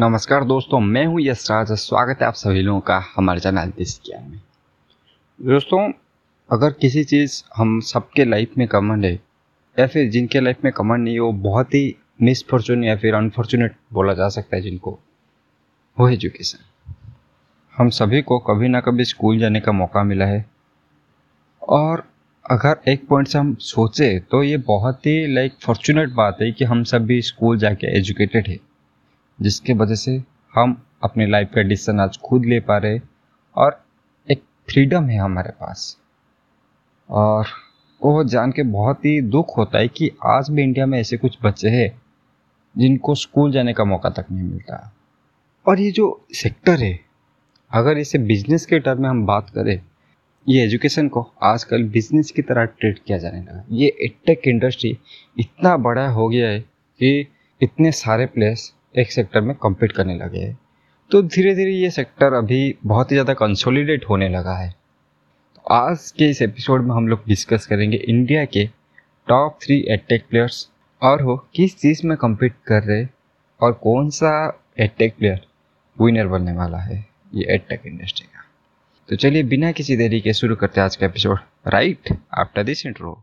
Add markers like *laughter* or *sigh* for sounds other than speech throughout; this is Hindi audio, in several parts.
नमस्कार दोस्तों, मैं हूँ यशराज। स्वागत है आप सभी लोगों का हमारे चैनल दिस ज्ञान में। दोस्तों, अगर किसी चीज़ हम सबके लाइफ में कमन है, या फिर जिनके लाइफ में कमन नहीं वो बहुत ही मिसफॉर्चून या फिर अनफॉर्चुनेट बोला जा सकता है जिनको। वो एजुकेशन हम सभी को कभी ना कभी स्कूल जाने का मौका मिला है। और अगर एक पॉइंट से हम सोचे तो ये बहुत ही लाइक फॉर्चुनेट बात है कि हम सभी स्कूल जाके एजुकेटेड है। जिसके वजह से हम अपने लाइफ का डिसीज़न आज खुद ले पा रहे और एक फ्रीडम है हमारे पास। और वो जान के बहुत ही दुख होता है कि आज भी इंडिया में ऐसे कुछ बच्चे हैं जिनको स्कूल जाने का मौका तक नहीं मिलता। और ये जो सेक्टर है, अगर इसे बिज़नेस के टर्म में हम बात करें, ये एजुकेशन को आजकल बिज़नेस की तरह ट्रीट किया जाने लगा। ये एटेक इंडस्ट्री इतना बड़ा हो गया है कि इतने सारे प्लेस एक सेक्टर में कम्पीट करने लगे हैं। तो धीरे धीरे ये सेक्टर अभी बहुत ही ज़्यादा कंसोलिडेट होने लगा है। तो आज के इस एपिसोड में हम लोग डिस्कस करेंगे इंडिया के टॉप थ्री एटेक प्लेयर्स और वो किस चीज़ में कम्पीट कर रहे और कौन सा एटेक प्लेयर विनर बनने वाला है ये एटेक इंडस्ट्री का। तो चलिए बिना किसी देरी के शुरू करते हैं आज का episode right after this intro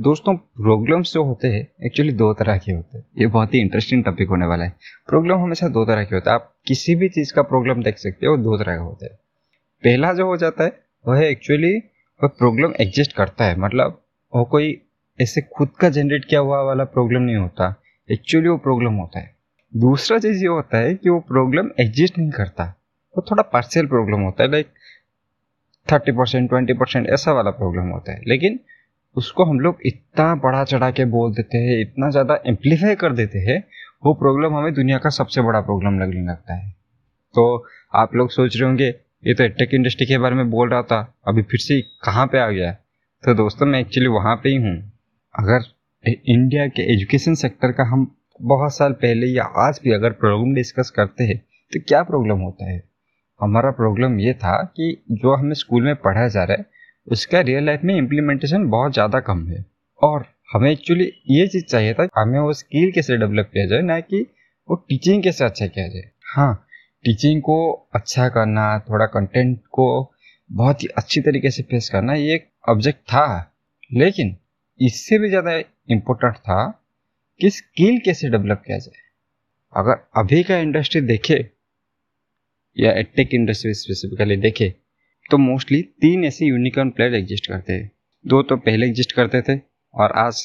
दोस्तों प्रॉब्लम्स जो होते हैं एक्चुअली दो तरह के होते हैं। ये बहुत ही इंटरेस्टिंग टॉपिक होने वाला है। प्रॉब्लम हमेशा दो तरह के होते हैं। आप किसी भी चीज़ का प्रॉब्लम देख सकते हो, दो तरह का होता है। पहला जो हो जाता है, वह है एक्चुअली वह प्रॉब्लम एग्जिस्ट करता है। मतलब वो कोई ऐसे खुद का जनरेट किया हुआ वाला प्रॉब्लम नहीं होता। एक्चुअली वो प्रॉब्लम होता है। दूसरा चीज़ ये होता है कि वो प्रॉब्लम एग्जिस्ट नहीं करता। वो थोड़ा पार्शियल प्रॉब्लम होता है like thirty percent twenty percent ऐसा वाला प्रॉब्लम होता है। लेकिन उसको हम लोग इतना बड़ा चढ़ा के बोल देते हैं, इतना ज़्यादा एम्पलीफाई कर देते हैं, वो प्रॉब्लम हमें दुनिया का सबसे बड़ा प्रॉब्लम लगने लगता है। तो आप लोग सोच रहे होंगे, ये तो टेक इंडस्ट्री के बारे में बोल रहा था, अभी फिर से कहाँ पे आ गया तो दोस्तों, मैं एक्चुअली वहाँ पे ही हूँ। अगर इंडिया के एजुकेशन सेक्टर का हम बहुत साल पहले या आज भी अगर प्रॉब्लम डिस्कस करते हैं तो क्या प्रॉब्लम होता है? हमारा प्रॉब्लम ये था कि जो हमें स्कूल में पढ़ाया जा रहा है उसका रियल लाइफ में इम्प्लीमेंटेशन बहुत ज़्यादा कम है। और हमें एक्चुअली ये चीज़ चाहिए था, हमें वो स्किल कैसे डेवलप किया जाए, ना कि वो टीचिंग कैसे अच्छा किया जाए। हाँ टीचिंग को अच्छा करना, थोड़ा कंटेंट को बहुत ही अच्छी तरीके से पेश करना, ये एक ऑब्जेक्ट था। लेकिन इससे भी ज़्यादा इम्पोर्टेंट था कि स्किल कैसे डेवलप किया जाए। अगर अभी का इंडस्ट्री देखे, या एटेक इंडस्ट्री स्पेसिफिकली देखे तो मोस्टली तीन ऐसे यूनिकॉर्न प्लेयर एग्जिस्ट करते हैं। दो तो पहले एग्जिस्ट करते थे और आज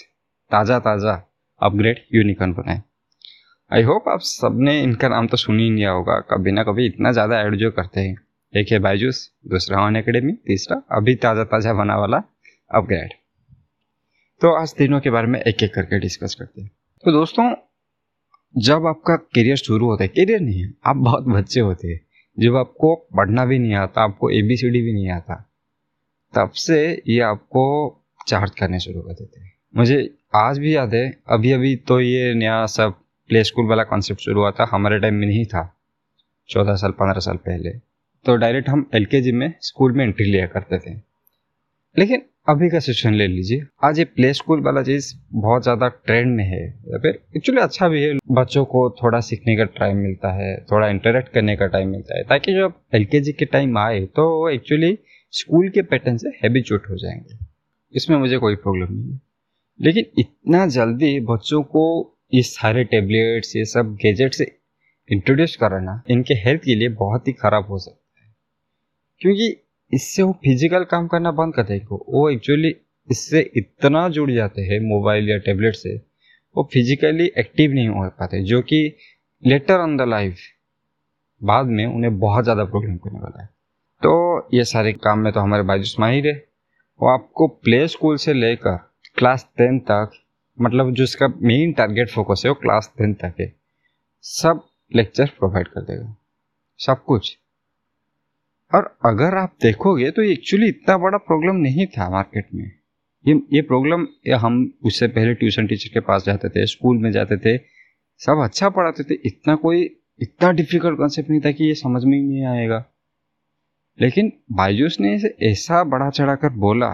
ताज़ा ताज़ा अपग्रेड यूनिकॉर्न बनाए आई होप आप सबने इनका नाम तो सुन ही नहीं होगा। कभी ना कभी इतना ज़्यादा ऐड जो करते हैं। एक है बाइजूस दूसरा ऑन अकेडमी तीसरा अभी ताज़ा ताज़ा बना वाला अपग्रेड तो आज तीनों के बारे में एक एक करके डिस्कस करते हैं। तो दोस्तों, जब आपका करियर शुरू होता है करियर नहीं आप बहुत बच्चे होते हैं। जब आपको पढ़ना भी नहीं आता, आपको ए बी सी डी भी नहीं आता, तब से ये आपको चार्ज करने शुरू कर देते हैं। मुझे आज भी याद है अभी अभी तो ये नया सब प्ले स्कूल वाला कॉन्सेप्ट शुरू हुआ था, हमारे टाइम में नहीं था, चौदह साल, पंद्रह साल पहले। तो डायरेक्ट हम एल में स्कूल में एंट्री लिया करते थे। लेकिन अभी का सिचुएशन ले लीजिए। आज ये प्ले स्कूल वाला चीज़ बहुत ज़्यादा ट्रेंड में है। या फिर एक्चुअली अच्छा भी है। बच्चों को थोड़ा सीखने का टाइम मिलता है, थोड़ा इंटरेक्ट करने का टाइम मिलता है। ताकि जब एल के टाइम आए तो एक्चुअली स्कूल के पैटर्न से हैबिचुएट हो जाएँगे। इसमें मुझे कोई प्रॉब्लम नहीं है। लेकिन इतना जल्दी बच्चों को ये सारे टेबलेट्स ये सब गैजेट से इंट्रोड्यूस कराना, इनके हेल्थ के लिए बहुत ही ख़राब हो सकता है। क्योंकि इससे वो फ़िज़िकल काम करना बंद कर देंगे। वो एक्चुअली इससे इतना जुड़ जाते हैं मोबाइल या टेबलेट से, वो फिजिकली एक्टिव नहीं हो पाते, जो कि लेटर ऑन द लाइफ बाद में उन्हें बहुत ज़्यादा प्रॉब्लम करने वाला है। तो ये सारे काम में तो हमारे बाजुस माहिर है, वो आपको प्ले स्कूल से लेकर क्लास टेन तक मतलब जो इसका मेन टारगेट फोकस है वो क्लास टेन तक है, सब लेक्चर प्रोवाइड कर देगा। सब कुछ। और अगर आप देखोगे तो एक्चुअली इतना बड़ा प्रॉब्लम नहीं था मार्केट में। ये ये प्रॉब्लम हम उससे पहले ट्यूशन टीचर के पास जाते थे स्कूल में जाते थे, सब अच्छा पढ़ाते थे। इतना कोई, इतना डिफ़िकल्ट कॉन्सेप्ट नहीं था कि ये समझ में ही नहीं आएगा। लेकिन बायूस ने इसे ऐसा बड़ा चढ़ाकर बोला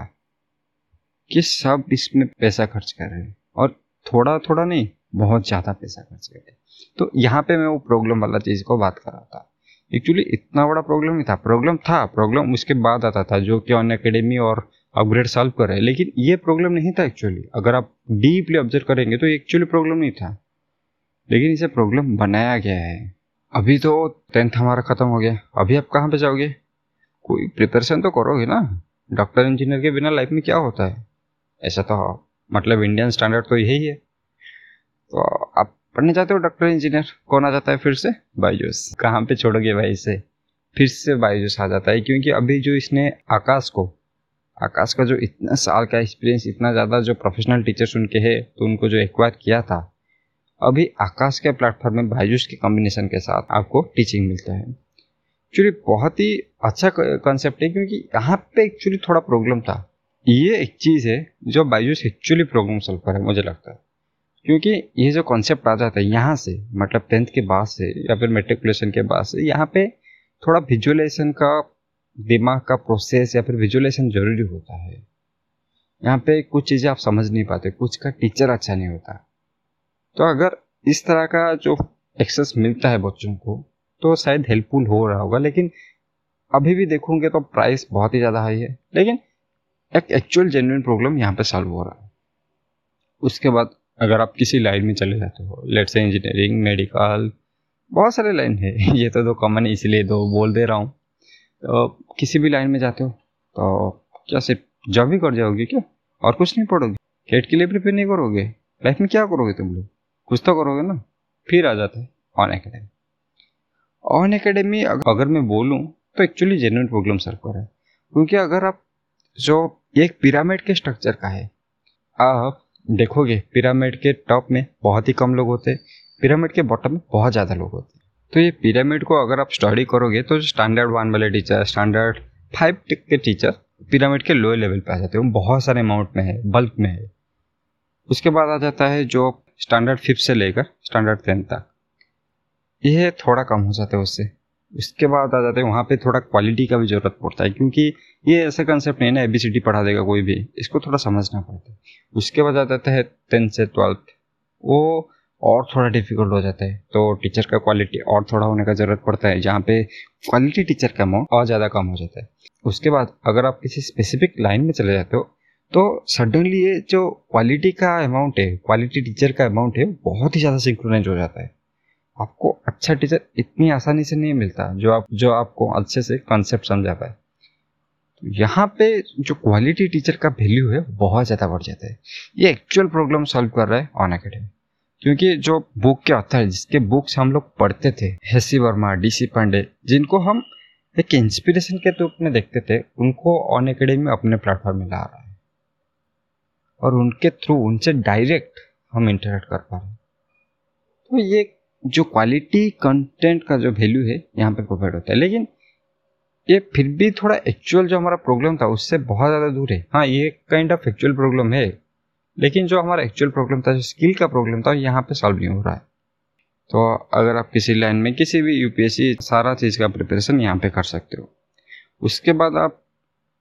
कि सब इसमें पैसा खर्च कर रहे हैं और थोड़ा थोड़ा नहीं, बहुत ज़्यादा पैसा खर्च कर रहे हैं। तो यहाँ पे मैं वो प्रॉब्लम वाला चीज़ को बात कर रहा था। एक्चुअली इतना बड़ा प्रॉब्लम नहीं था। प्रॉब्लम था प्रॉब्लम उसके बाद आता था, जो कि ऑन अकेडमी और अपग्रेड सॉल्व कर रहे हैं। लेकिन ये प्रॉब्लम नहीं था एक्चुअली अगर आप डीपली ऑब्ज़र्व करेंगे तो एक्चुअली प्रॉब्लम नहीं था। लेकिन इसे प्रॉब्लम बनाया गया है। अभी तो टेंथ हमारा ख़त्म हो गया। अभी आप कहाँ पे जाओगे? कोई प्रिपरेशन तो करोगे ना। डॉक्टर इंजीनियर के बिना लाइफ में क्या होता है? ऐसा तो मतलब इंडियन स्टैंडर्ड तो यही है। तो आप पढ़ने जाते हो डॉक्टर इंजीनियर कौन आ जाता है फिर से? बायूस। कहाँ पे छोड़ोगे भाई इसे? फिर से बायूस आ जाता है, क्योंकि अभी जो इसने आकाश को, आकाश का जो इतना साल का एक्सपीरियंस इतना ज़्यादा जो प्रोफेशनल टीचर सुन के है तो उनको जो एक्वायर किया था, अभी आकाश के प्लेटफॉर्म में बायूस के कॉम्बिनेशन के साथ आपको टीचिंग मिलता है। एक्चुअली बहुत ही अच्छा कॉन्सेप्ट है, क्योंकि यहाँ पे एक्चुअली थोड़ा प्रॉब्लम था। ये एक चीज़ है, जो बायूस एक्चुअली प्रॉब्लम सॉल्व है, मुझे लगता है। क्योंकि ये जो कॉन्सेप्ट आ जाता है यहाँ से मतलब टेंथ के बाद से या फिर मेट्रिकुलेशन के बाद से, यहाँ पे थोड़ा विजुअलाइजेशन का, दिमाग का प्रोसेस या फिर विजुअलाइजेशन ज़रूरी होता है। यहाँ पे कुछ चीज़ें आप समझ नहीं पाते, कुछ का टीचर अच्छा नहीं होता। तो अगर इस तरह का जो एक्सेस मिलता है बच्चों को तो शायद हेल्पफुल हो रहा होगा, लेकिन अभी भी देखोगे तो प्राइस बहुत ही ज़्यादा हाई है। लेकिन एक एक्चुअल जेन्युइन प्रॉब्लम यहाँ पे सॉल्व हो रहा है। उसके बाद अगर आप किसी लाइन में चले जाते हो लेट से इंजीनियरिंग मेडिकल बहुत सारे लाइन है। *laughs* ये तो दो कॉमन इसलिए दो बोल दे रहा हूँ। तो किसी भी लाइन में जाते हो तो क्या सिर्फ़ जॉब ही कर जाओगे क्या? और कुछ नहीं पढ़ोगे? केट के लिए प्रिपेयर नहीं करोगे? लाइफ में क्या करोगे तुम लोग? कुछ तो करोगे ना? फिर आ जाता है ऑन अकेडमी ऑन अकेडमी अगर मैं बोलूँ तो एक्चुअली जेन्यून प्रॉब्लम सर कर। है क्योंकि अगर आप, जो एक पिरामिड के स्ट्रक्चर का है, आप देखोगे पिरामिड के टॉप में बहुत ही कम लोग होते पिरामिड के बॉटम में बहुत ज़्यादा लोग होते तो ये पिरामिड को अगर आप स्टडी करोगे तो स्टैंडर्ड वन वाले टीचर स्टैंडर्ड फाइव के टीचर पिरामिड के लोअर लेवल पे आ जाते हैं। बहुत सारे अमाउंट में है बल्क में है। उसके बाद आ जाता है जो स्टैंडर्ड फिफ्थ से लेकर स्टैंडर्ड टेंथ तक। यह थोड़ा कम हो जाता है उससे। उसके बाद आ जाते हैं, वहाँ पे थोड़ा क्वालिटी का भी ज़रूरत पड़ता है, क्योंकि ये ऐसा कंसेप्ट नहीं ना ए बी सी डी पढ़ा देगा कोई भी, इसको थोड़ा समझना पड़ता है। उसके बाद आ जाता है टेंथ से ट्वेल्थ वो और थोड़ा डिफ़िकल्ट हो जाता है तो टीचर का क्वालिटी और थोड़ा होने का ज़रूरत पड़ता है, जहाँ पे क्वालिटी टीचर का अमाउंट और ज़्यादा कम हो जाता है। उसके बाद अगर आप किसी स्पेसिफिक लाइन में चले जाते हो तो सडनली ये जो क्वालिटी का अमाउंट है क्वालिटी टीचर का अमाउंट है बहुत ही ज़्यादा सिंक्रोनाइज हो जाता है। आपको अच्छा टीचर इतनी आसानी से नहीं मिलता जो आप, जो आपको अच्छे से कॉन्सेप्ट समझा पाए। तो यहाँ पे जो क्वालिटी टीचर का वैल्यू है बहुत ज़्यादा बढ़ जाता है। ये एक्चुअल प्रॉब्लम सॉल्व कर रहा है ऑन अकेडमी क्योंकि जो बुक के ऑथर जिसके बुक्स हम लोग पढ़ते थे हेसी वर्मा डीसी पांडे जिनको हम एक इंस्पिरेशन के रूप में देखते थे, उनको ऑन अकेडमी अपने प्लेटफॉर्म में ला रहा है। और उनके थ्रू उनसे डायरेक्ट हम इंटरेक्ट कर पा रहे हैं। तो ये जो क्वालिटी कंटेंट का जो वैल्यू है, यहाँ पे प्रोवाइड होता है। लेकिन ये फिर भी थोड़ा एक्चुअल जो हमारा प्रॉब्लम था, उससे बहुत ज़्यादा दूर है। हाँ ये काइंड ऑफ़ एक्चुअल प्रॉब्लम है। लेकिन जो हमारा एक्चुअल प्रॉब्लम था, जो स्किल का प्रॉब्लम था यहाँ पे सॉल्व नहीं हो रहा है। तो अगर आप किसी लाइन में किसी भी यूपीएससी सारा चीज़ का प्रिपरेशन यहाँ पे कर सकते हो। उसके बाद आप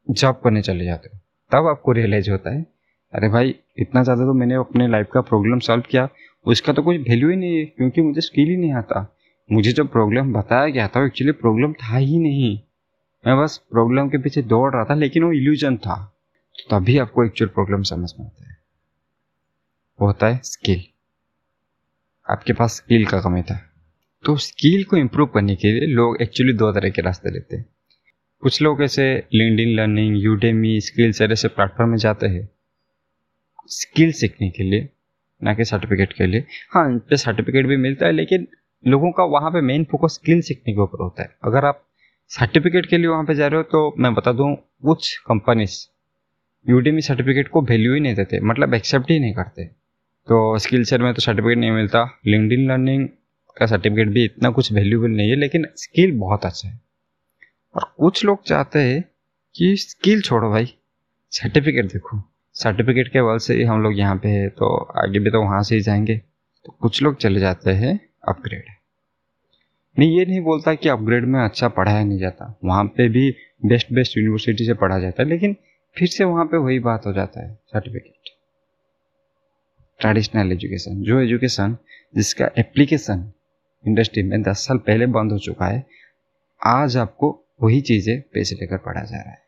जॉब करने चले जाते हो। तब आपको रियलाइज़ होता है, अरे भाई, इतना ज़्यादा तो मैंने अपने लाइफ का प्रॉब्लम सॉल्व किया। उसका तो कोई वैल्यू ही नहीं है, क्योंकि मुझे स्किल ही नहीं आता। मुझे जो प्रॉब्लम बताया गया था एक्चुअली प्रॉब्लम था ही नहीं। मैं बस प्रॉब्लम के पीछे दौड़ रहा था, लेकिन वो इल्यूजन था। तभी आपको एक्चुअल प्रॉब्लम समझ में आता है। वो होता है स्किल आपके पास स्किल का कमी था। तो स्किल को इम्प्रूव करने के लिए लोग एक्चुअली दो तरह के रास्ते लेते हैं। कुछ लोग ऐसे LinkedIn learning Udemy skills ऐसे प्लेटफॉर्म में जाते हैं। स्किल सीखने के लिए ना कि सर्टिफिकेट के लिए। हाँ इन पर सर्टिफिकेट भी मिलता है, लेकिन लोगों का वहाँ पे मेन फोकस स्किल सीखने के ऊपर होता है। अगर आप सर्टिफिकेट के लिए वहाँ पे जा रहे हो तो मैं बता दूँ, कुछ कंपनीज़ यूडीमी सर्टिफिकेट को वैल्यू ही नहीं देते मतलब एक्सेप्ट ही नहीं करते। तो स्किल शेयर में तो सर्टिफिकेट नहीं मिलता। लिंकड लर्निंग का सर्टिफिकेट भी इतना कुछ वैल्यूबल नहीं है, लेकिन स्किल बहुत अच्छा है। और कुछ लोग चाहते हैं कि स्किल छोड़ो भाई सर्टिफिकेट देखो। सर्टिफिकेट के बल से ही हम लोग यहाँ पे है तो आगे भी तो वहाँ से ही जाएँगे। तो कुछ लोग चले जाते हैं अपग्रेड मैं ये नहीं बोलता कि अपग्रेड में अच्छा पढ़ाया नहीं जाता। वहाँ पे भी बेस्ट बेस्ट यूनिवर्सिटी से पढ़ा जाता है, लेकिन फिर से वहाँ पे वही बात हो जाता है सर्टिफिकेट ट्रेडिशनल एजुकेशन जो एजुकेशन जिसका एप्लीकेशन इंडस्ट्री में दस साल पहले बंद हो चुका है, आज आपको वही चीज़ें पैसे लेकर पढ़ा जा रहा है।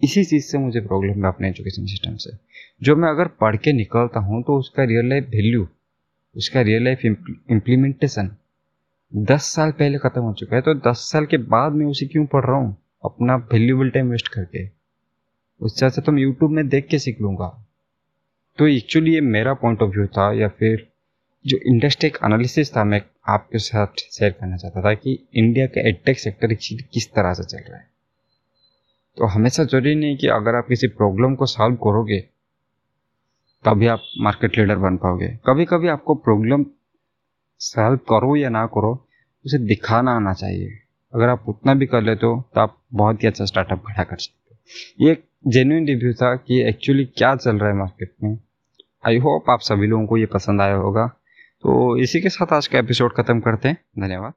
इसी चीज़ से मुझे प्रॉब्लम है अपने एजुकेशन सिस्टम से। जो मैं अगर पढ़ के निकलता हूँ तो उसका रियल लाइफ वैल्यू उसका रियल लाइफ इम्प्लीमेंटेशन दस साल पहले ख़त्म हो चुका है तो दस साल के बाद मैं उसे क्यों पढ़ रहा हूँ? अपना वैल्यूबल टाइम वेस्ट करके। उससे अच्छा तो मैं यूट्यूब में देख के सीख लूँगा। तो एक्चुअली ये मेरा पॉइंट ऑफ़ व्यू था, या फिर जो इंडस्ट्री एनालिसिस था, मैं आपके साथ शेयर करना चाहता था कि इंडिया का एडटेक सेक्टर किस तरह से चल रहा है। तो हमेशा ज़रूरी नहीं कि अगर आप किसी प्रॉब्लम को सॉल्व करोगे, तभी आप मार्केट लीडर बन पाओगे। कभी कभी आपको प्रॉब्लम सॉल्व करो या ना करो, उसे दिखाना आना चाहिए। अगर आप उतना भी कर लेते हो तो आप बहुत ही अच्छा स्टार्टअप खड़ा कर सकते हो। ये एक जेन्यून रिव्यू था कि एक्चुअली क्या चल रहा है मार्केट में। आई होप आप सभी लोगों को ये पसंद आया होगा। तो इसी के साथ आज का एपिसोड ख़त्म करते हैं। धन्यवाद।